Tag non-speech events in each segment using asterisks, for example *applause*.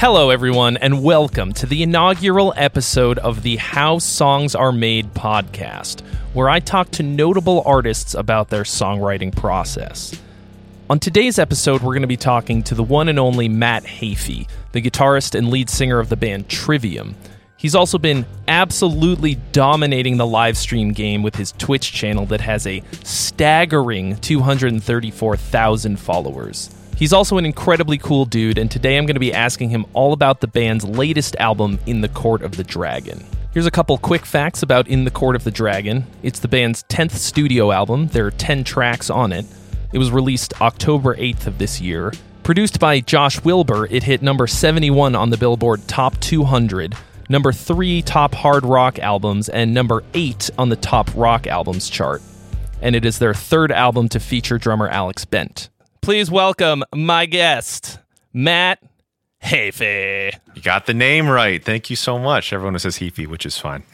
Hello, everyone, and welcome to the inaugural episode of the How Songs Are Made podcast, where I talk to notable artists about their songwriting process. On today's episode, we're going to be talking to the one and only Matt Heafy, the guitarist and lead singer of the band Trivium. He's also been absolutely dominating the live stream game with his Twitch channel that has a staggering 234,000 followers. He's also an incredibly cool dude, and today I'm going to be asking him all about the band's latest album, In the Court of the Dragon. Here's a couple quick facts about In the Court of the Dragon. It's the band's 10th studio album, there are 10 tracks on it. It was released October 8th of this year. Produced by Josh Wilbur, it hit number 71 on the Billboard Top 200, number 3 top hard rock albums, and number 8 on the top rock albums chart. And it is their third album to feature drummer Alex Bent. Please welcome my guest, Matt Heafy. You got the name right. Thank you so much. Everyone says Heafy, which is fine.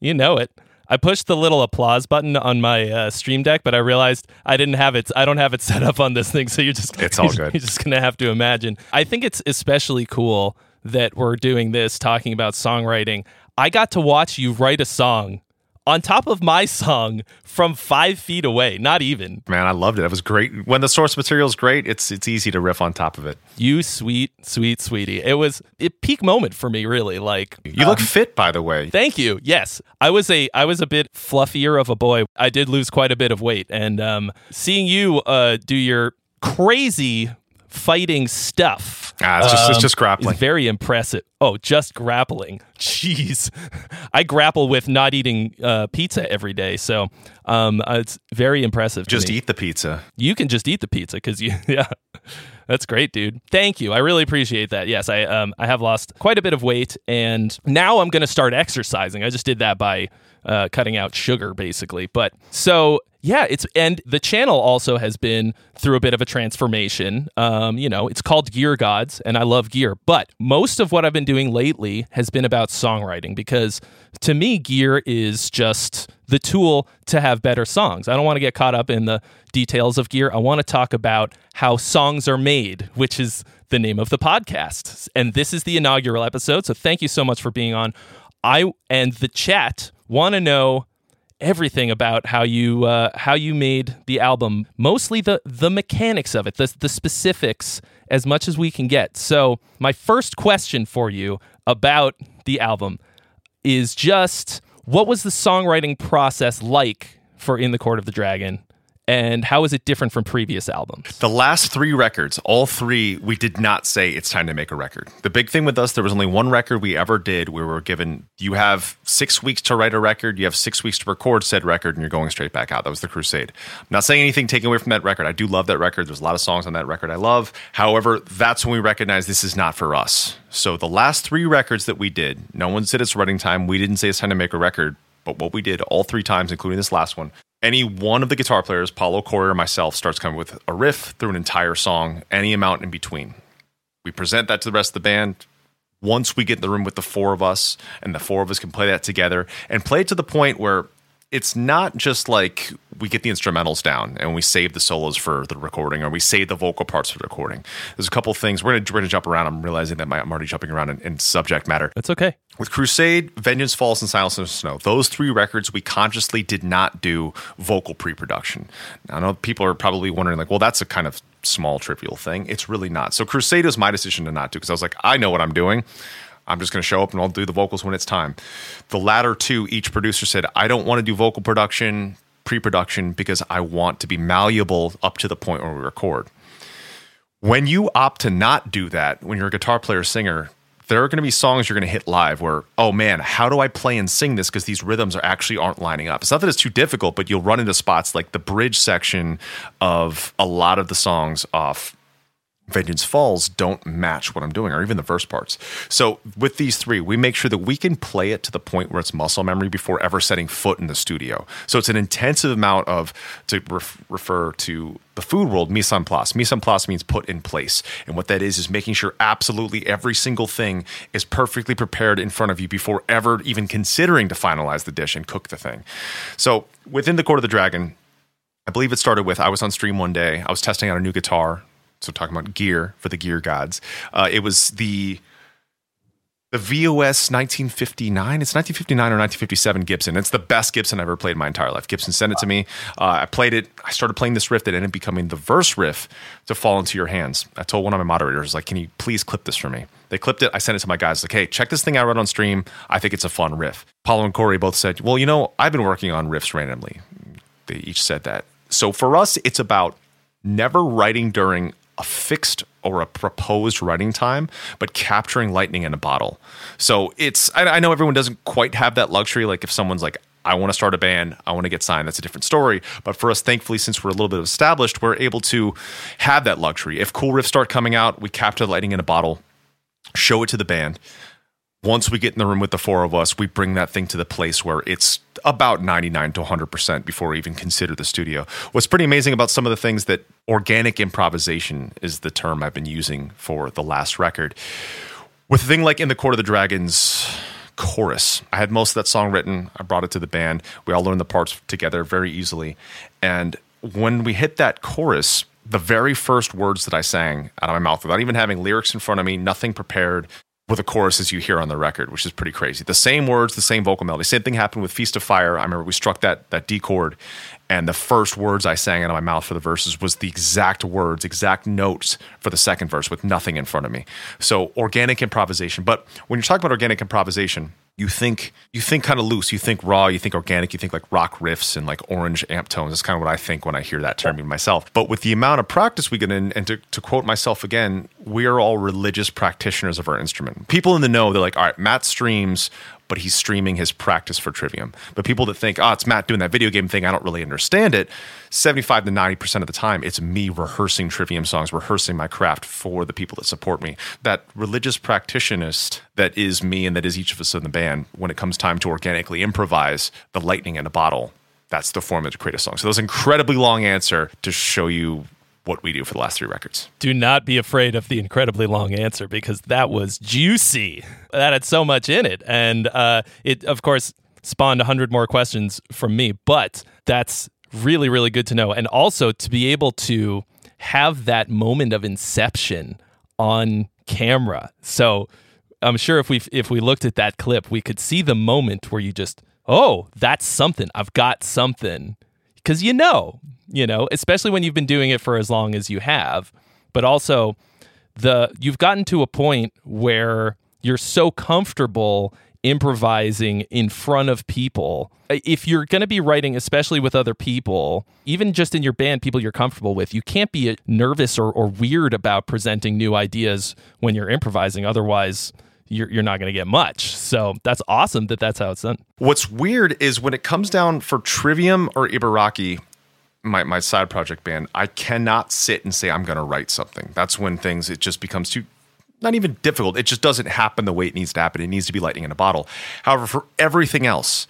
You know it. I pushed the little applause button on my uh, Stream Deck, but I realized I didn't have it. I don't have it *laughs* set up on this thing, so you're just It's all *laughs* good. You're just gonna have to imagine. I think it's especially cool that we're doing this, talking about songwriting. I got to watch you write a song on top of my song from five feet away. Not even Man, I loved it. It was great. When the source material is great, it's it's easy to riff on top of it. you, sweet, sweet, sweetie. It was a peak moment for me, really. Like You look fit, by the way. Thank you. Yes, I was a I was a bit fluffier of a boy. I did lose quite a bit of weight, and um, seeing you uh, do your crazy fighting stuff. Ah, it's just it's um, just grappling. is very impressive. Oh, just grappling. *laughs* Jeez, *laughs* I grapple with not eating uh, pizza every day, so um, uh, it's very impressive. Just eat the pizza. You can just eat the pizza because you, *laughs* yeah, that's great, dude. Thank you. I really appreciate that. Yes, I um I have lost quite a bit of weight, and now I'm gonna start exercising. I just did that by uh, cutting out sugar, basically. But so yeah, it's and the channel also has been through a bit of a transformation. Um, you know, it's called Gear Gods, and I love gear, but most of what I've been doing lately has been about songwriting because to me, gear is just the tool to have better songs. I don't want to get caught up in the details of gear. I want to talk about how songs are made, which is the name of the podcast. And this is the inaugural episode. So thank you so much for being on. I and the chat want to know everything about how you uh, how you made the album, mostly the the mechanics of it, the the specifics as much as we can get. So, my first question for you about the album is just what was the songwriting process like for In the Court of the Dragon and how is it different from previous albums? The last three records, all three, we did not say it's time to make a record. The big thing with us, there was only one record we ever did where we were given, you have six weeks to write a record, you have six weeks to record said record, and you're going straight back out. That was the Crusade. I'm not saying anything taken away from that record. I do love that record. There's a lot of songs on that record I love. However, that's when we recognize this is not for us. So the last three records that we did, no one said it's writing time. We didn't say it's time to make a record. But what we did all three times, including this last one, any one of the guitar players, Paulo Corey or myself, starts coming with a riff through an entire song, any amount in between. We present that to the rest of the band. Once we get in the room with the four of us, and the four of us can play that together and play it to the point where it's not just like we get the instrumentals down and we save the solos for the recording or we save the vocal parts for the recording. There's a couple things we're gonna, we're gonna jump around. I'm realizing that my, I'm already jumping around in, in subject matter That's okay. with Crusade, Vengeance Falls, and Silence the Snow, those three records we consciously did not do vocal pre-production. I know people are probably wondering, like, well, that's a kind of small, trivial thing. It's really not. So Crusade was my decision to not do because I was like, I know what I'm doing. I'm just going to show up and I'll do the vocals when it's time. The latter two, each producer said, I don't want to do vocal production, pre-production because I want to be malleable up to the point where we record when you opt to not do that, when you're a guitar player singer, there are going to be songs you're going to hit live where, oh man, how do I play and sing this? Because these rhythms are actually aren't lining up. It's not that it's too difficult, but you'll run into spots like the bridge section of a lot of the songs off Vengeance Falls don't match what I'm doing, or even the verse parts. So with these three, we make sure that we can play it to the point where it's muscle memory before ever setting foot in the studio. So it's an intensive amount of to ref, refer to the food world mise en place. Mise en place means put in place, and what that is is making sure absolutely every single thing is perfectly prepared in front of you before ever even considering to finalize the dish and cook the thing. So within the Court of the Dragon, I believe it started with I was on stream one day. I was testing out a new guitar. So talking about gear for the gear gods. Uh, it was the the VOS 1959. It's 1959 or 1957 Gibson. It's the best Gibson I've ever played in my entire life. Gibson sent it to me. Uh, I played it. I started playing this riff that ended up becoming the verse riff to fall into your hands. I told one of my moderators, like, can you please clip this for me? They clipped it. I sent it to my guys, like, hey, check this thing I wrote on stream. I think it's a fun riff. Paulo and Corey both said, well, you know, I've been working on riffs randomly. They each said that. So for us, it's about never writing during a fixed or a proposed writing time, but capturing lightning in a bottle. So it's, I, I know everyone doesn't quite have that luxury. Like if someone's like, I want to start a band, I want to get signed, that's a different story. But for us, thankfully, since we're a little bit established, we're able to have that luxury. If cool riffs start coming out, we capture the lightning in a bottle, show it to the band once we get in the room with the four of us, we bring that thing to the place where it's about 99 to 100% before we even consider the studio. What's pretty amazing about some of the things that organic improvisation is the term I've been using for the last record. With a thing like In the Court of the Dragons chorus, I had most of that song written. I brought it to the band. We all learned the parts together very easily. And when we hit that chorus, the very first words that I sang out of my mouth without even having lyrics in front of me, nothing prepared, with a chorus as you hear on the record, which is pretty crazy. The same words, the same vocal melody. Same thing happened with Feast of Fire. I remember we struck that that D chord, and the first words I sang out of my mouth for the verses was the exact words, exact notes for the second verse with nothing in front of me. So organic improvisation. But when you're talking about organic improvisation, you think you think kind of loose. You think raw. You think organic. You think like rock riffs and like orange amp tones. That's kind of what I think when I hear that term myself. But with the amount of practice we get in, and to, to quote myself again, we are all religious practitioners of our instrument. People in the know, they're like, all right, Matt streams but he's streaming his practice for Trivium. But people that think, oh, it's Matt doing that video game thing, I don't really understand it. 75 to 90% of the time, it's me rehearsing Trivium songs, rehearsing my craft for the people that support me. That religious practitionist that is me and that is each of us in the band, when it comes time to organically improvise the lightning in a bottle, that's the formula to create a song. So that was an incredibly long answer to show you what we do for the last three records. Do not be afraid of the incredibly long answer because that was juicy. That had so much in it. And uh, it, of course, spawned 100 more questions from me, but that's really, really good to know. And also to be able to have that moment of inception on camera. So I'm sure if we if we looked at that clip, we could see the moment where you just, oh, that's something. I've got something. Because you know, you know, especially when you've been doing it for as long as you have. But also the you've gotten to a point where you're so comfortable improvising in front of people. If you're going to be writing, especially with other people, even just in your band, people you're comfortable with, you can't be uh, nervous or, or weird about presenting new ideas when you're improvising. Otherwise, you're, you're not going to get much. So that's awesome that that's how it's done. What's weird is when it comes down for Trivium or Ibaraki, my, my side project band, I cannot sit and say I'm going to write something. That's when things, it just becomes too, not even difficult. It just doesn't happen the way it needs to happen. It needs to be lightning in a bottle. However, for everything else,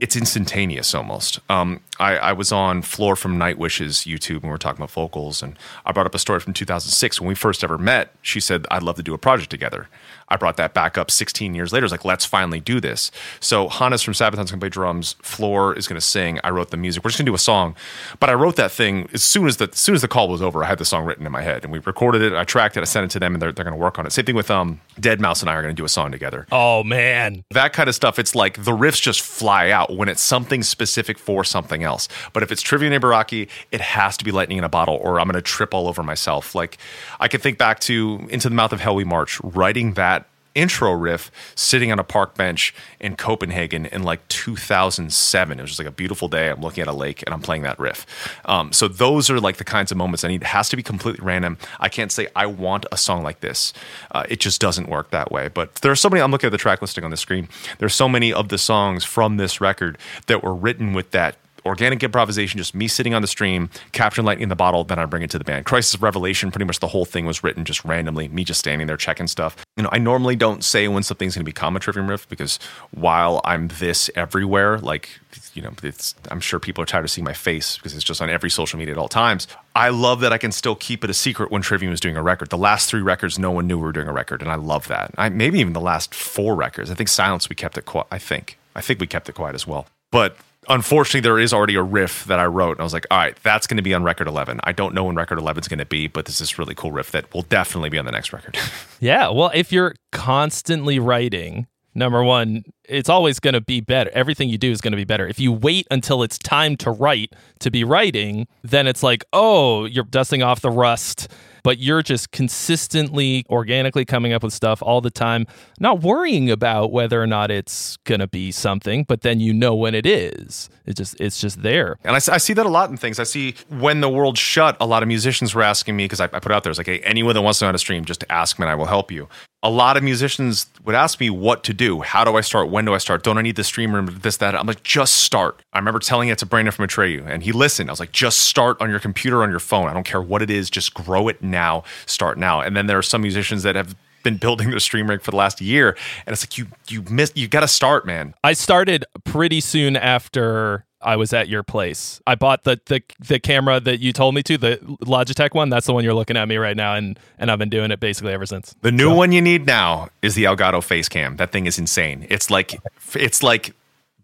it's instantaneous almost. Um, I, I, was on Floor from Nightwish's YouTube and we were talking about vocals, and I brought up a story from 2006 when we first ever met. She said, "I'd love to do a project together." I brought that back up 16 years later. It's like, let's finally do this. So Hannes from Sabaton's going to play drums. Floor is going to sing. I wrote the music. We're just going to do a song. But I wrote that thing as soon as the as soon as the call was over. I had the song written in my head, and we recorded it. I tracked it. I sent it to them, and they're, they're going to work on it. Same thing with um, Deadmau5 and I are going to do a song together. Oh man, that kind of stuff. It's like the riffs just fly out when it's something specific for something else. But if it's Trivium Ibaraki, it has to be lightning in a bottle, or I'm going to trip all over myself. Like I can think back to Into the Mouth of Hell We March, writing that intro riff sitting on a park bench in Copenhagen in like 2007. It was just like a beautiful day. I'm looking at a lake and I'm playing that riff. Um, so those are like the kinds of moments I need. It has to be completely random. I can't say I want a song like this. Uh, it just doesn't work that way. But there are so many. I'm looking at the track listing on the screen. There's so many of the songs from this record that were written with that organic improvisation, just me sitting on the stream, capturing lightning in the bottle, then I bring it to the band. Crisis Revelation, pretty much the whole thing was written just randomly, me just standing there checking stuff. You know, I normally don't say when something's going to become a Trivium riff because while I'm this everywhere, like, you know, it's, I'm sure people are tired of seeing my face because it's just on every social media at all times. I love that I can still keep it a secret when Trivium is doing a record. The last three records, no one knew we were doing a record, and I love that. I, maybe even the last four records. I think Silence, we kept it quiet. I think. I think we kept it quiet as well. But unfortunately, there is already a riff that I wrote. And I was like, all right, that's going to be on record 11. I don't know when record 11 is going to be, but this is really cool riff that will definitely be on the next record. *laughs* yeah. Well, if you're constantly writing, number one, it's always going to be better. Everything you do is going to be better. If you wait until it's time to write to be writing, then it's like, oh, you're dusting off the rust but you're just consistently organically coming up with stuff all the time, not worrying about whether or not it's going to be something, but then you know when it is. It just it's just there. And I, I see that a lot in things. I see when the world shut, a lot of musicians were asking me because I, I, put out there, it's like, hey, anyone that wants to know how to stream, just ask me and I will help you a lot of musicians would ask me what to do. How do I start? When do I start? Don't I need the streamer? This, that. I'm like, just start. I remember telling it to Brandon from Atreyu, and he listened. I was like, just start on your computer, on your phone. I don't care what it is. Just grow it now. Start now. And then there are some musicians that have been building their stream rig for the last year, and it's like you you missed. You got to start, man. I started pretty soon after I was at your place. I bought the, the the camera that you told me to, the Logitech one. That's the one you're looking at me right now, and and I've been doing it basically ever since. The new so. one you need now is the Elgato Face Cam. That thing is insane. It's like it's like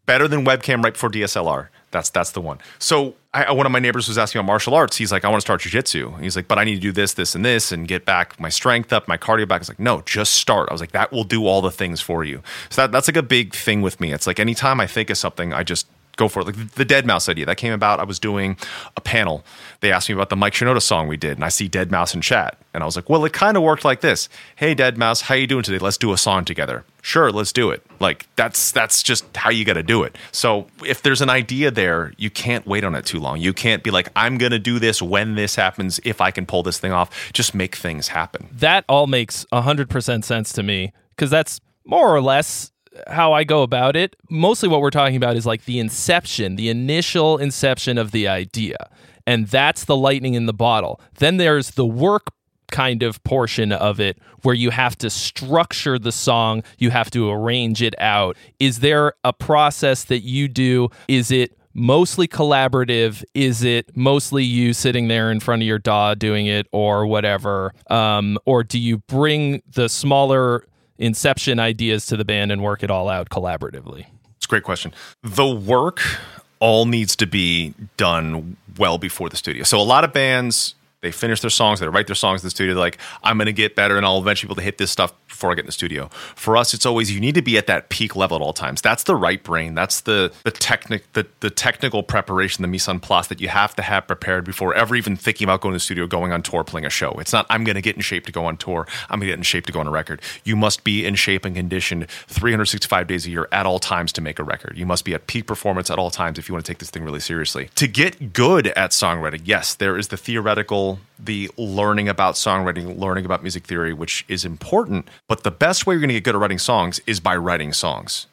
better than webcam right before DSLR. That's that's the one. So I, one of my neighbors was asking about martial arts. He's like, I want to start jujitsu. He's like, but I need to do this, this, and this, and get back my strength up, my cardio back. I was like, no, just start. I was like, that will do all the things for you. So that, that's like a big thing with me. It's like anytime I think of something, I just go for it. Like the Deadmau5 idea that came about. I was doing a panel. They asked me about the Mike Shinoda song we did, and I see Deadmau5 in chat, and I was like, well, it kind of worked like this. Hey, Deadmau5, how you doing today? Let's do a song together. Sure, let's do it. Like that's that's just how you got to do it. So if there's an idea there, you can't wait on it too long. You can't be like, I'm gonna do this when this happens. If I can pull this thing off, just make things happen. That all makes hundred percent sense to me because that's more or less how I go about it, mostly what we're talking about is like the inception, the initial inception of the idea. And that's the lightning in the bottle. Then there's the work kind of portion of it where you have to structure the song, you have to arrange it out. Is there a process that you do? Is it mostly collaborative? Is it mostly you sitting there in front of your DAW doing it or whatever? Um, or do you bring the smaller inception ideas to the band and work it all out collaboratively? It's a great question. The work all needs to be done well before the studio. So a lot of bands they finish their songs, they write their songs in the studio. like, I'm going to get better and I'll eventually be able to hit this stuff before I get in the studio. For us, it's always you need to be at that peak level at all times. That's the right brain. That's the the technic the, the technical preparation, the mise en place that you have to have prepared before ever even thinking about going to the studio, going on tour, playing a show. It's not I'm going to get in shape to go on tour. I'm going to get in shape to go on a record. You must be in shape and conditioned 365 days a year at all times to make a record. You must be at peak performance at all times if you want to take this thing really seriously. To get good at songwriting, yes, there is the theoretical the learning about songwriting, learning about music theory, which is important. But the best way you're going to get good at writing songs is by writing songs.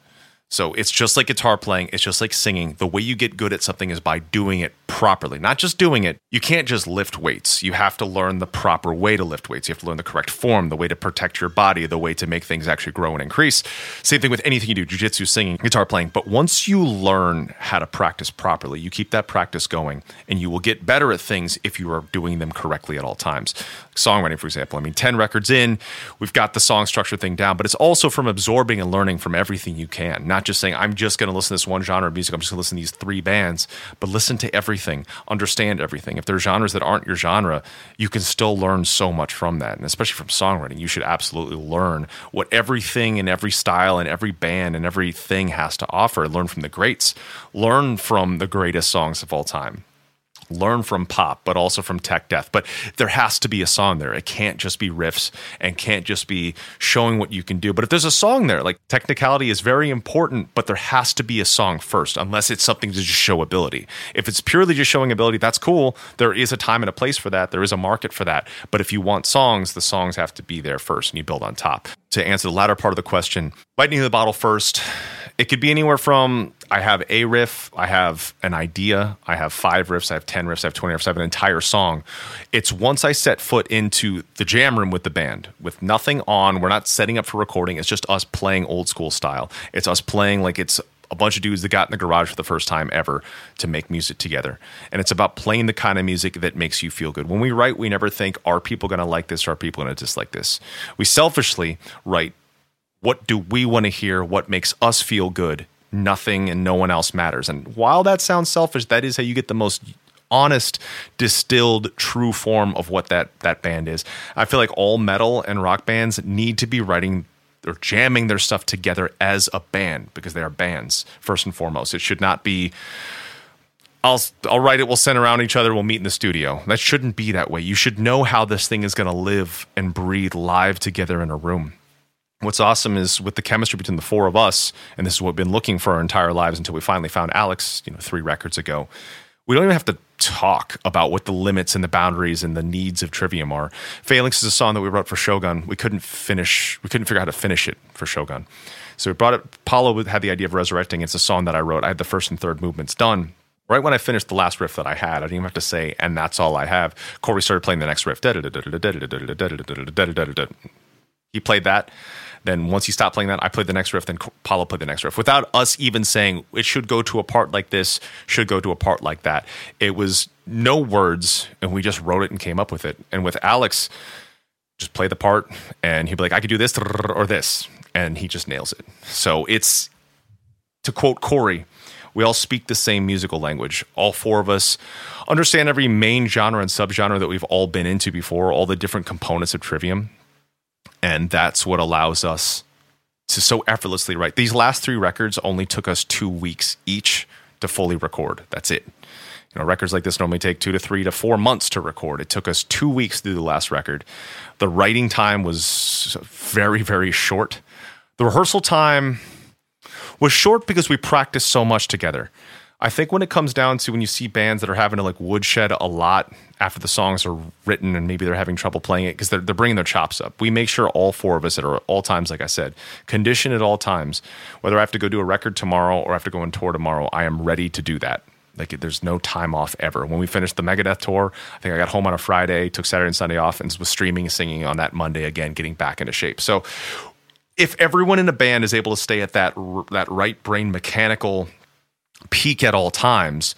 So it's just like guitar playing, it's just like singing. The way you get good at something is by doing it properly, not just doing it. You can't just lift weights. You have to learn the proper way to lift weights. You have to learn the correct form, the way to protect your body, the way to make things actually grow and increase. Same thing with anything you do jujitsu, singing, guitar playing. But once you learn how to practice properly, you keep that practice going and you will get better at things if you are doing them correctly at all times. Songwriting, for example. I mean, 10 records in, we've got the song structure thing down, but it's also from absorbing and learning from everything you can, not just saying, I'm just going to listen to this one genre of music, I'm just going to listen to these three bands, but listen to everything, understand everything. If there are genres that aren't your genre, you can still learn so much from that. And especially from songwriting, you should absolutely learn what everything and every style and every band and everything has to offer. Learn from the greats, learn from the greatest songs of all time learn from pop, but also from tech death. But there has to be a song there. It can't just be riffs and can't just be showing what you can do. But if there's a song there, like technicality is very important, but there has to be a song first, unless it's something to just show ability. If it's purely just showing ability, that's cool. There is a time and a place for that. There is a market for that. But if you want songs, the songs have to be there first and you build on top. To answer the latter part of the question, lightning in the bottle first. It could be anywhere from I have a riff, I have an idea, I have five riffs, I have 10 riffs, I have 20 riffs, I have an entire song. It's once I set foot into the jam room with the band, with nothing on, we're not setting up for recording, it's just us playing old school style. It's us playing like it's a bunch of dudes that got in the garage for the first time ever to make music together. And it's about playing the kind of music that makes you feel good. When we write, we never think, are people going to like this are people going to dislike this? We selfishly write, what do we want to hear? What makes us feel good? nothing and no one else matters. And while that sounds selfish, that is how you get the most honest, distilled, true form of what that that band is. I feel like all metal and rock bands need to be writing or jamming their stuff together as a band because they are bands first and foremost. It should not be I'll I'll write it. We'll send around each other. We'll meet in the studio. That shouldn't be that way. You should know how this thing is going to live and breathe live together in a room. What's awesome is with the chemistry between the four of us, and this is what we've been looking for our entire lives until we finally found Alex, you know, three records ago. We don't even have to talk about what the limits and the boundaries and the needs of Trivium are. Phalanx is a song that we wrote for Shogun. We couldn't finish. We couldn't figure out how to finish it for Shogun. So we brought it. Paulo had the idea of resurrecting. It's a song that I wrote. I had the first and third movements done right when I finished the last riff that I had, I didn't even have to say, and that's all I have. Corey started playing the next riff. He played that. Then once he stopped playing that, I played the next riff. Then Paulo played the next riff without us even saying it should go to a part like this, should go to a part like that. It was no words, and we just wrote it and came up with it. And with Alex, just play the part, and he'd be like, I could do this or this. And he just nails it. So it's, to quote Corey, we all speak the same musical language. All four of us understand every main genre and subgenre that we've all been into before, all the different components of Trivium. And that's what allows us to so effortlessly write. These last three records only took us two weeks each to fully record. That's it. You know, records like this normally take two to three to four months to record. It took us two weeks to do the last record. The writing time was very, very short. The rehearsal time was short because we practiced so much together. I think when it comes down to when you see bands that are having to like woodshed a lot after the songs are written and maybe they're having trouble playing it because they're, they're bringing their chops up. We make sure all four of us at all times, like I said, condition at all times. Whether I have to go do a record tomorrow or I have to go on tour tomorrow, I am ready to do that. Like there's no time off ever. When we finished the Megadeth tour, I think I got home on a Friday, took Saturday and Sunday off, and was streaming and singing on that Monday again, getting back into shape. So if everyone in a band is able to stay at that that right brain mechanical peak at all times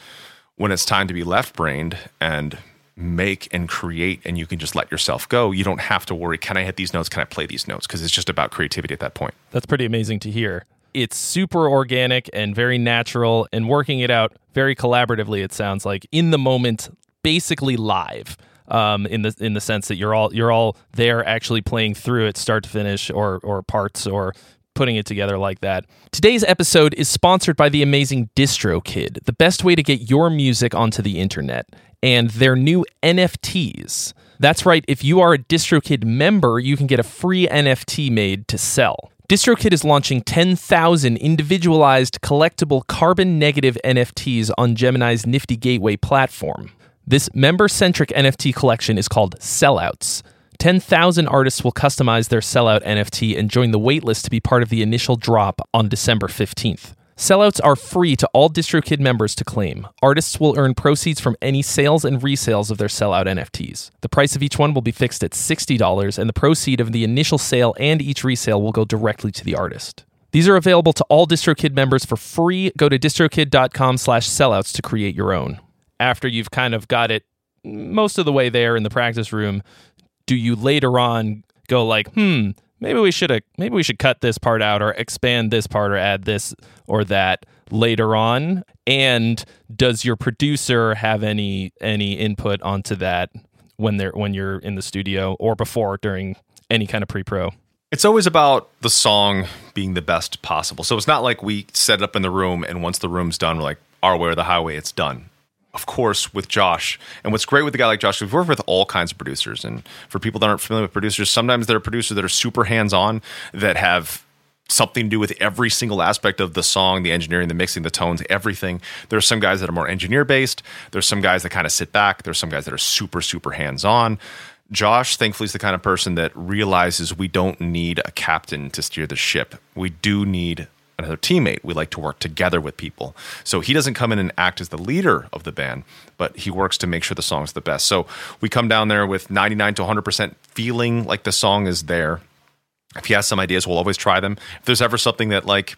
when it's time to be left brained and make and create and you can just let yourself go. You don't have to worry can i hit these notes? Can i play these notes? Because it's just about creativity at that point. That's pretty amazing to hear. It's super organic and very natural and working it out very collaboratively it sounds like in the moment basically live um, in the in the sense that you're all you're all there actually playing through it start to finish or or parts or putting it together like that. Today's episode is sponsored by the amazing DistroKid, the best way to get your music onto the internet, and their new NFTs. That's right, if you are a DistroKid member, you can get a free NFT made to sell. DistroKid is launching 10,000 individualized collectible carbon negative NFTs on Gemini's Nifty Gateway platform. This member centric NFT collection is called Sellouts. 10,000 artists will customize their Sellout NFT and join the waitlist to be part of the initial drop on December 15th. Sellouts are free to all DistroKid members to claim. Artists will earn proceeds from any sales and resales of their Sellout NFTs. The price of each one will be fixed at $60, and the proceed of the initial sale and each resale will go directly to the artist. These are available to all DistroKid members for free. Go to distrokid.com slash sellouts to create your own after you've kind of got it most of the way there in the practice room, do you later on go like, hmm, maybe we should maybe we should cut this part out or expand this part or add this or that later on? And does your producer have any any input onto that when they're when you're in the studio or before during any kind of pre-pro? It's always about the song being the best possible. So it's not like we set it up in the room and once the room's done, we're like, our way or the highway, it's done of course, with Josh. And what's great with a guy like Josh, we've worked with all kinds of producers. And for people that aren't familiar with producers, sometimes there are producers that are super hands on that have something to do with every single aspect of the song, the engineering, the mixing, the tones, everything. There's some guys that are more engineer based. There's some guys that kind of sit back. There's some guys that are super, super hands on. Josh, thankfully, is the kind of person that realizes we don't need a captain to steer the ship. We do need another teammate. We like to work together with people. So he doesn't come in and act as the leader of the band, but he works to make sure the song's the best. So we come down there with 99 to 100% feeling like the song is there. If he has some ideas, we'll always try them. If there's ever something that like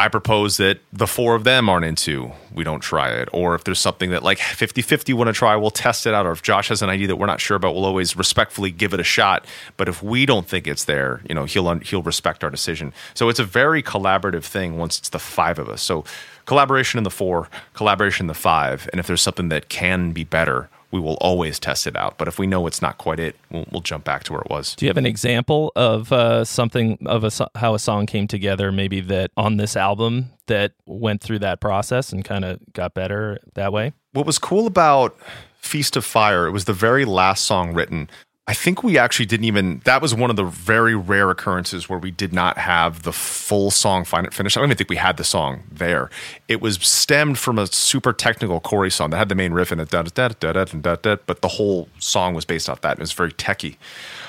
I propose that the four of them aren't into, we don't try it. Or if there's something that like 50 50 want to try, we'll test it out. Or if Josh has an idea that we're not sure about, we'll always respectfully give it a shot. But if we don't think it's there, you know, he'll, un- he'll respect our decision. So it's a very collaborative thing once it's the five of us. So collaboration in the four, collaboration in the five. And if there's something that can be better, we will always test it out. But if we know it's not quite it, we'll, we'll jump back to where it was. Do you have an example of uh, something of a how a song came together, maybe that on this album that went through that process and kind of got better that way? What was cool about Feast of Fire, it was the very last song written. I think we actually didn't even. That was one of the very rare occurrences where we did not have the full song finished. I don't even think we had the song there. It was stemmed from a super technical Corey song that had the main riff in it, da da da da da da. But the whole song was based off that. It was very techy.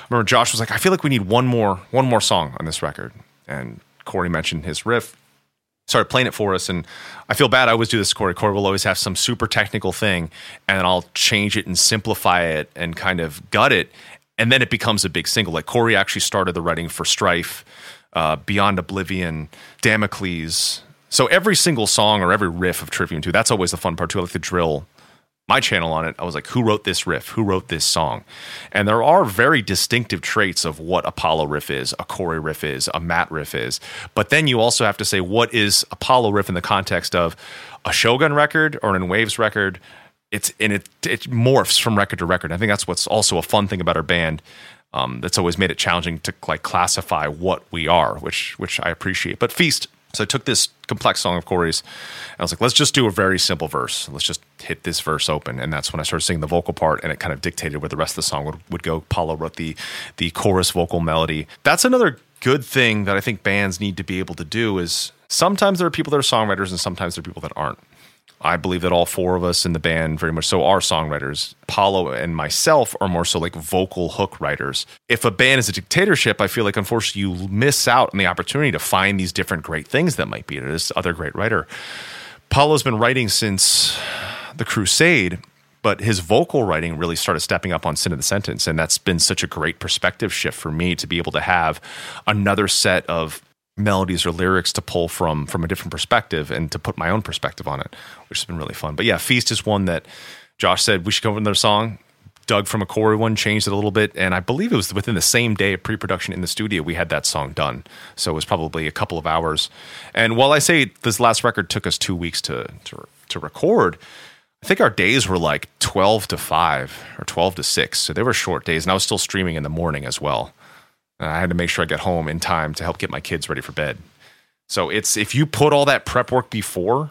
I remember Josh was like, "I feel like we need one more, one more song on this record," and Corey mentioned his riff started playing it for us. And I feel bad. I always do this, Corey. Corey will always have some super technical thing, and I'll change it and simplify it and kind of gut it. And then it becomes a big single. Like Corey actually started the writing for Strife, uh, Beyond Oblivion, Damocles. So every single song or every riff of Trivium 2, that's always the fun part too. I like the drill my channel on it, I was like, who wrote this riff? Who wrote this song? And there are very distinctive traits of what a Paulo riff is, a Corey riff is, a Matt riff is. But then you also have to say, what is a Paulo riff in the context of a Shogun record or an In Waves record? It's and it it morphs from record to record. I think that's what's also a fun thing about our band. Um, that's always made it challenging to like classify what we are, which which I appreciate. But Feast so I took this complex song of Corey's. and I was like, let's just do a very simple verse. Let's just hit this verse open. And that's when I started singing the vocal part, and it kind of dictated where the rest of the song would, would go. Paulo wrote the the chorus vocal melody. That's another good thing that I think bands need to be able to do is sometimes there are people that are songwriters and sometimes there are people that aren't. I believe that all four of us in the band very much so are songwriters. Paulo and myself are more so like vocal hook writers. If a band is a dictatorship, I feel like unfortunately you miss out on the opportunity to find these different great things that might be there. this other great writer. Paulo's been writing since the Crusade, but his vocal writing really started stepping up on Sin and the Sentence. And that's been such a great perspective shift for me to be able to have another set of melodies or lyrics to pull from from a different perspective and to put my own perspective on it, which has been really fun. But yeah, Feast is one that Josh said we should come with another song. Doug from a Corey one changed it a little bit, and I believe it was within the same day of pre-production in the studio we had that song done. So it was probably a couple of hours. And while I say this last record took us two weeks to to, to record, I think our days were like twelve to five or twelve to six, so they were short days, and I was still streaming in the morning as well. And I had to make sure I get home in time to help get my kids ready for bed. So it's if you put all that prep work before,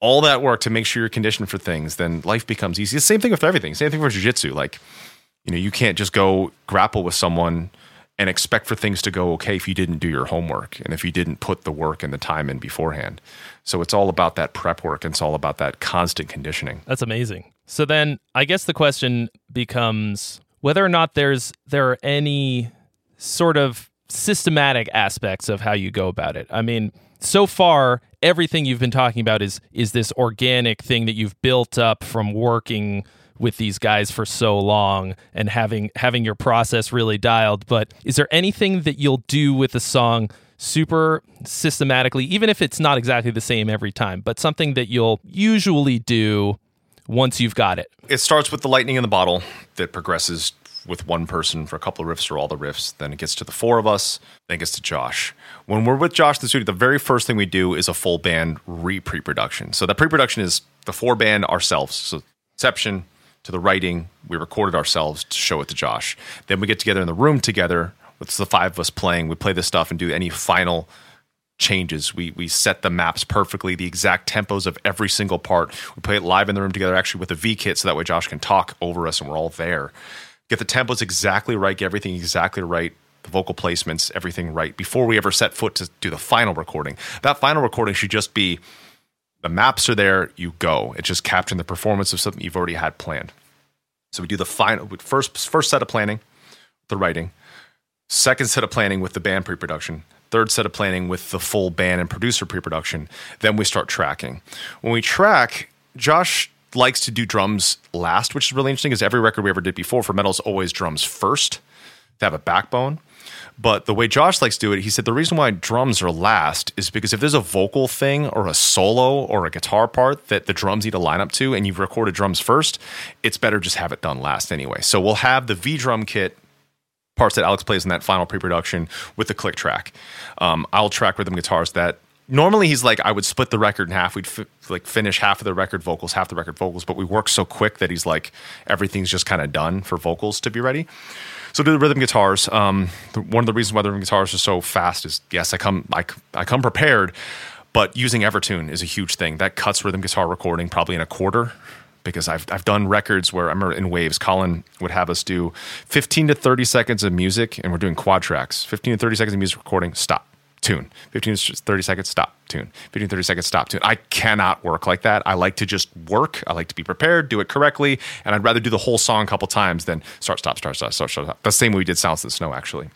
all that work to make sure you're conditioned for things, then life becomes easy. The same thing with everything. Same thing for jujitsu. Like, you know, you can't just go grapple with someone and expect for things to go okay if you didn't do your homework and if you didn't put the work and the time in beforehand. So it's all about that prep work and it's all about that constant conditioning. That's amazing. So then I guess the question becomes whether or not there's there are any sort of systematic aspects of how you go about it. I mean, so far everything you've been talking about is is this organic thing that you've built up from working with these guys for so long and having having your process really dialed, but is there anything that you'll do with a song super systematically even if it's not exactly the same every time, but something that you'll usually do once you've got it? It starts with the lightning in the bottle that progresses with one person for a couple of riffs or all the riffs. Then it gets to the four of us. Then it gets to Josh. When we're with Josh the studio, the very first thing we do is a full band re pre production. So the pre production is the four band ourselves. So inception to the writing, we recorded ourselves to show it to Josh. Then we get together in the room together. It's the five of us playing. We play this stuff and do any final changes. We we set the maps perfectly, the exact tempos of every single part. We play it live in the room together, actually with a V kit, so that way Josh can talk over us and we're all there get the tempos exactly right, get everything exactly right, the vocal placements, everything right before we ever set foot to do the final recording. That final recording should just be the maps are there, you go. It's just capturing the performance of something you've already had planned. So we do the final first first set of planning, the writing, second set of planning with the band pre-production, third set of planning with the full band and producer pre-production. Then we start tracking. When we track, Josh likes to do drums last, which is really interesting because every record we ever did before for metal is always drums first. to have a backbone. But the way Josh likes to do it, he said the reason why drums are last is because if there's a vocal thing or a solo or a guitar part that the drums need to line up to and you've recorded drums first, it's better just have it done last anyway. So we'll have the V drum kit parts that Alex plays in that final pre-production with the click track. Um, I'll track rhythm guitars that normally he's like I would split the record in half. We'd f- like finish half of the record vocals, half the record vocals, but we work so quick that he's like everything's just kind of done for vocals to be ready. So do the rhythm guitars. Um, one of the reasons why the rhythm guitars are so fast is yes, I come I, I come prepared, but using Evertune is a huge thing. That cuts rhythm guitar recording probably in a quarter because I've I've done records where I remember in Waves, Colin would have us do 15 to 30 seconds of music, and we're doing quad tracks. 15 to 30 seconds of music recording, stop, tune. 15 to 30 seconds, stop, tune. 15 to 30 seconds, stop, tune. I cannot work like that. I like to just work. I like to be prepared, do it correctly, and I'd rather do the whole song a couple times than start, stop, start, stop, start, stop. the same way we did Silence in the Snow, actually.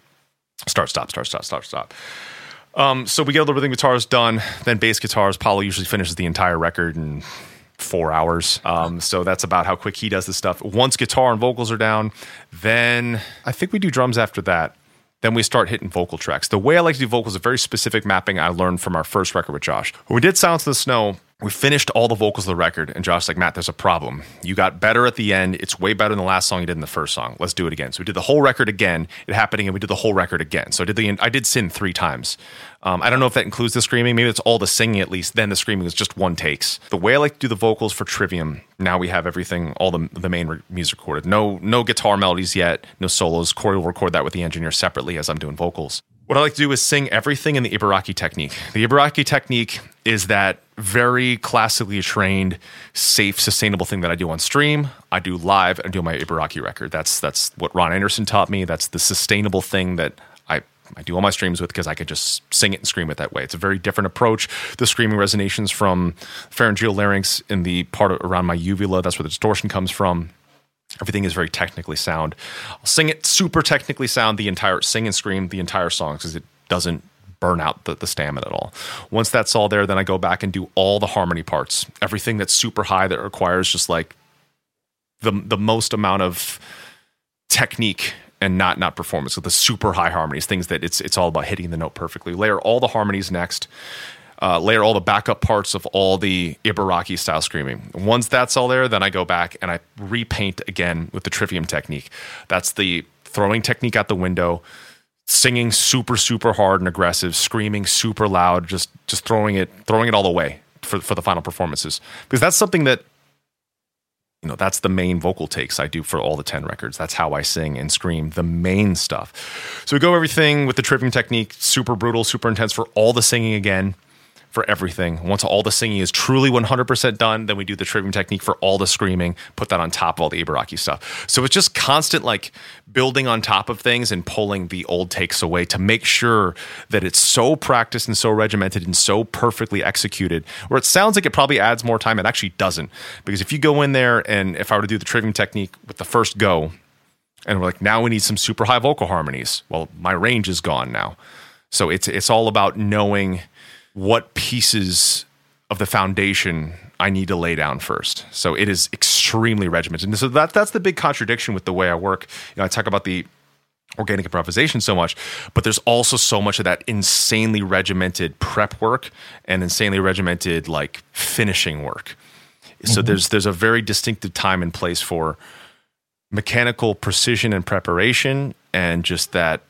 Start, stop, start, stop, start, stop. Um, so we get all the rhythm guitars done. Then bass guitars. Paulo usually finishes the entire record in four hours. Um, so that's about how quick he does this stuff. Once guitar and vocals are down, then I think we do drums after that. Then we start hitting vocal tracks. The way I like to do vocals is a very specific mapping I learned from our first record with Josh. When we did Silence in the Snow, we finished all the vocals of the record, and Josh's like, Matt, there's a problem. You got better at the end. It's way better than the last song you did in the first song. Let's do it again. So we did the whole record again. It happening, and We did the whole record again. So I did the I did sin three times. Um, I don't know if that includes the screaming. Maybe it's all the singing at least. Then the screaming is just one takes. The way I like to do the vocals for Trivium, now we have everything, all the the main re- music recorded. No no guitar melodies yet. No solos. Corey will record that with the engineer separately as I'm doing vocals. What I like to do is sing everything in the Ibaraki technique. The Ibaraki technique is that very classically trained, safe, sustainable thing that I do on stream. I do live and do my Ibaraki record. That's that's what Ron Anderson taught me. That's the sustainable thing that I I do all my streams with because I could just sing it and scream it that way. It's a very different approach. The screaming resonations from pharyngeal larynx in the part of, around my uvula. That's where the distortion comes from. Everything is very technically sound. I'll sing it super technically sound the entire sing and scream the entire song because it doesn't burn out the, the stamina at all. Once that's all there, then I go back and do all the harmony parts. Everything that's super high that requires just like the the most amount of technique and not not performance. So the super high harmonies, things that it's it's all about hitting the note perfectly. Layer all the harmonies next. Uh, layer all the backup parts of all the Ibaraki style screaming. Once that's all there, then I go back and I repaint again with the Trivium technique. That's the throwing technique out the window, singing super super hard and aggressive, screaming super loud, just just throwing it throwing it all away for for the final performances. Because that's something that you know that's the main vocal takes I do for all the 10 records. That's how I sing and scream the main stuff. So we go everything with the Trivium technique, super brutal, super intense for all the singing again for everything. Once all the singing is truly 100% done, then we do the Trivium technique for all the screaming, put that on top of all the Ibaraki stuff. So it's just constant like building on top of things and pulling the old takes away to make sure that it's so practiced and so regimented and so perfectly executed where it sounds like it probably adds more time. It actually doesn't. Because if you go in there and if I were to do the Trivium technique with the first go, and we're like, now we need some super high vocal harmonies. Well, my range is gone now. So it's it's all about knowing what pieces of the foundation I need to lay down first. So it is extremely regimented. And so that that's the big contradiction with the way I work. You know, I talk about the organic improvisation so much, but there's also so much of that insanely regimented prep work and insanely regimented like finishing work. So Mm-hmm. there's there's a very distinctive time and place for mechanical precision and preparation and just that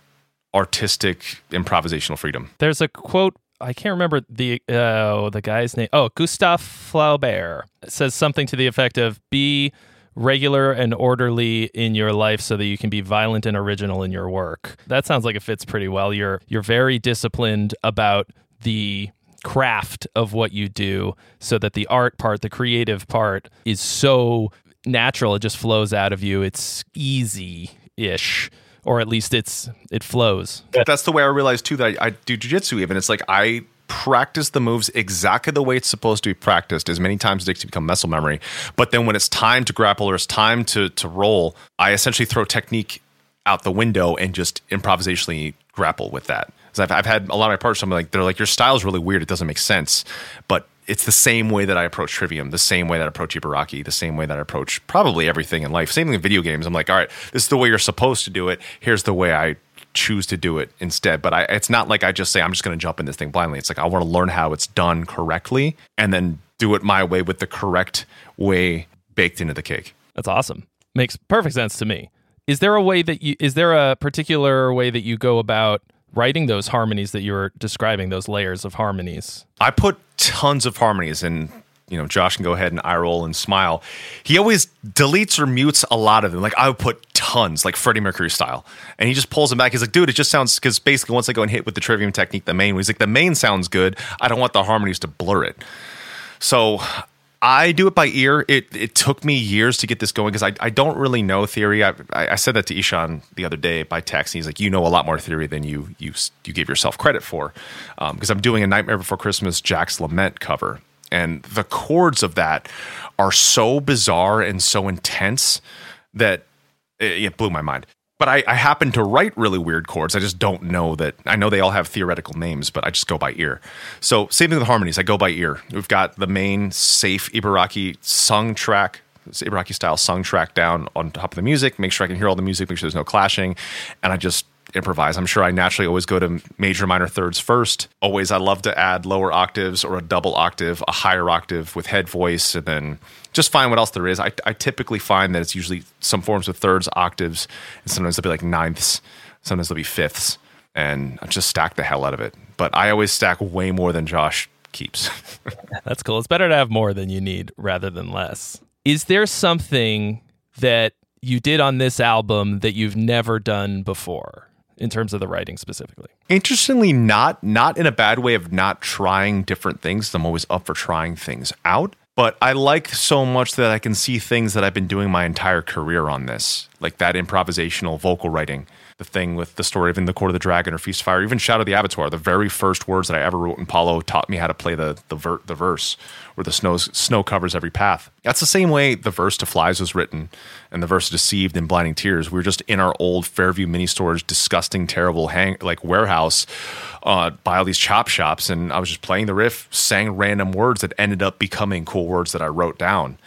artistic improvisational freedom. There's a quote. I can't remember the uh, the guy's name. Oh, Gustave Flaubert says something to the effect of "Be regular and orderly in your life, so that you can be violent and original in your work." That sounds like it fits pretty well. You're you're very disciplined about the craft of what you do, so that the art part, the creative part, is so natural. It just flows out of you. It's easy ish. Or at least it's it flows. That's the way I realized too that I, I do jujitsu. Even it's like I practice the moves exactly the way it's supposed to be practiced as many times as it takes to become muscle memory. But then when it's time to grapple or it's time to to roll, I essentially throw technique out the window and just improvisationally grapple with that. 'Cause I've, I've had a lot of my partners. I'm like, they're like, your style's really weird. It doesn't make sense. But it's the same way that I approach Trivium, the same way that I approach Ibaraki, the same way that I approach probably everything in life. Same thing in video games. I'm like, all right, this is the way you're supposed to do it. Here's the way I choose to do it instead. But I, it's not like I just say I'm just going to jump in this thing blindly. It's like I want to learn how it's done correctly and then do it my way with the correct way baked into the cake. That's awesome. Makes perfect sense to me. Is there a way that you is there a particular way that you go about writing those harmonies that you were describing, those layers of harmonies? I put tons of harmonies and you know, Josh can go ahead and eye roll and smile. He always deletes or mutes a lot of them. Like I would put tons, like Freddie Mercury style, and he just pulls them back. He's like, dude, it just sounds because basically once I go and hit with the trivium technique, the main, he's like, the main sounds good. I don't want the harmonies to blur it. So I do it by ear. It it took me years to get this going because I, I don't really know theory. I, I said that to Ihsahn the other day by text. And he's like, you know a lot more theory than you you you give yourself credit for, because um, I'm doing a Nightmare Before Christmas Jack's Lament cover, and the chords of that are so bizarre and so intense that it, it blew my mind but I, I, happen to write really weird chords. I just don't know that. I know they all have theoretical names, but I just go by ear. So same thing with harmonies. I go by ear. We've got the main safe Ibaraki sung track, Ibaraki style sung track down on top of the music. Make sure I can hear all the music. Make sure there's no clashing, and I just improvise. I'm sure I naturally always go to major minor thirds first. Always I love to add lower octaves or a double octave, a higher octave with head voice, and then just find what else there is. I, I typically find that it's usually some forms of thirds, octaves, and sometimes they'll be like ninths, sometimes they'll be fifths, and I just stack the hell out of it. But I always stack way more than Josh keeps. *laughs* *laughs* That's cool. It's better to have more than you need rather than less. Is there something that you did on this album that you've never done before? In terms of the writing specifically. Interestingly, not not in a bad way of not trying different things. I'm always up for trying things out. But I like so much that I can see things that I've been doing my entire career on this, like that improvisational vocal writing the thing with the story of In the Court of the Dragon or Feast of Fire, even Shadow of the Abattoir, the very first words that I ever wrote in Paolo taught me how to play the the, ver- the verse where the snow snow covers every path. That's the same way the verse to Flies was written and the verse Deceived in Blinding Tears. We were just in our old Fairview mini storage, disgusting, terrible hang like warehouse uh, by all these chop shops, and I was just playing the riff, sang random words that ended up becoming cool words that I wrote down.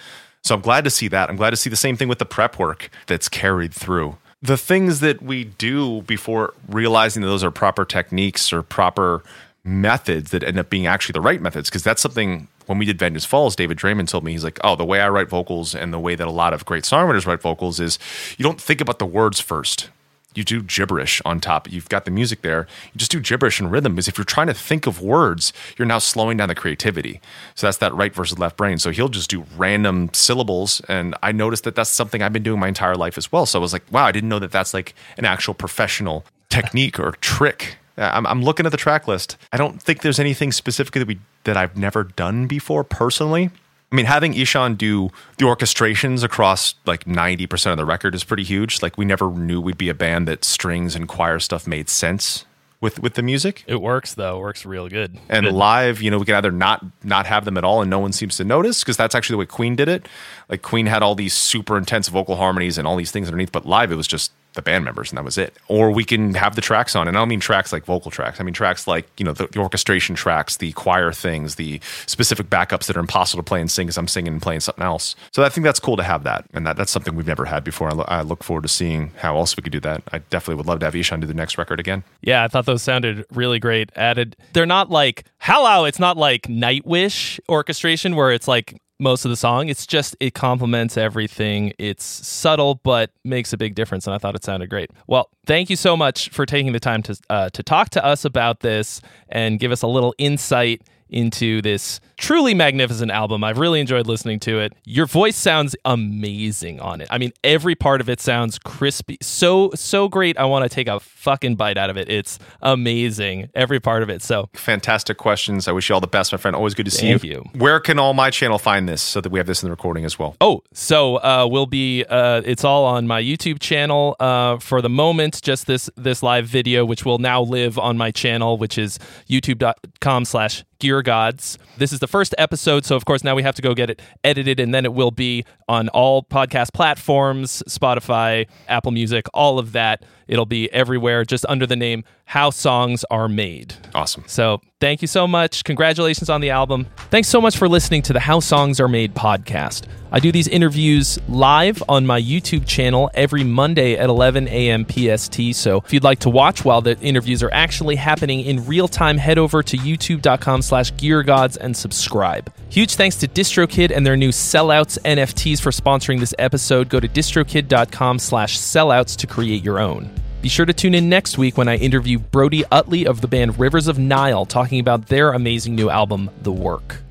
So I'm glad to see that. I'm glad to see the same thing with the prep work that's carried through the things that we do before realizing that those are proper techniques or proper methods that end up being actually the right methods because that's something when we did Vengeance Falls, David Draiman told me he's like, oh, the way I write vocals and the way that a lot of great songwriters write vocals is you don't think about the words first you do gibberish on top. You've got the music there. You just do gibberish and rhythm because if you're trying to think of words, you're now slowing down the creativity. So that's that right versus left brain. So he'll just do random syllables. And I noticed that that's something I've been doing my entire life as well. So I was like, wow, I didn't know that that's like an actual professional technique or trick. I'm, I'm looking at the track list. I don't think there's anything specifically that, we, that I've never done before personally. I mean, having Ihsahn do the orchestrations across like 90% of the record is pretty huge. Like, we never knew we'd be a band that strings and choir stuff made sense with with the music. It works though. It works real good. And good. live, you know, we can either not not have them at all and no one seems to notice because that's actually the way Queen did it. Like Queen had all these super intense vocal harmonies and all these things underneath, but live it was just the band members and that was it. Or we can have the tracks on. And I don't mean tracks like vocal tracks. I mean tracks like, you know, the, the orchestration tracks, the choir things, the specific backups that are impossible to play and sing because I'm singing and playing something else. So I think that's cool to have that. And that, that's something we've never had before. I, lo- I look forward to seeing how else we could do that. I definitely would love to have Ihsahn do the next record again. Yeah, I thought those sounded really great. Added, they're not like, hello, it's not like Nightwish orchestration where it's like most of the song. It's just it complements everything. It's subtle but makes a big difference, and I thought it sounded great. Well, thank you so much for taking the time to uh, to talk to us about this and give us a little insight into this truly magnificent album. I've really enjoyed listening to it. Your voice sounds amazing on it. I mean, every part of it sounds crispy. So, so great. I want to take a fucking bite out of it. It's amazing. Every part of it. So, fantastic questions. I wish you all the best, my friend. Always good to see Thank you. you. Where can all my channel find this so that we have this in the recording as well? Oh, so uh, we'll be, uh, it's all on my YouTube channel uh, for the moment, just this, this live video, which will now live on my channel, which is youtube.com slash gear gods. This is the first episode. So, of course, now we have to go get it edited, and then it will be on all podcast platforms Spotify, Apple Music, all of that. It'll be everywhere just under the name How Songs Are Made. Awesome. So, thank you so much. Congratulations on the album. Thanks so much for listening to the How Songs Are Made podcast. I do these interviews live on my YouTube channel every Monday at 11 a.m. PST. So if you'd like to watch while the interviews are actually happening in real time, head over to youtube.com slash geargods and subscribe. Huge thanks to DistroKid and their new Sellouts NFTs for sponsoring this episode. Go to distrokid.com slash sellouts to create your own. Be sure to tune in next week when I interview Brody Uttley of the band Rivers of Nihil talking about their amazing new album, The Work.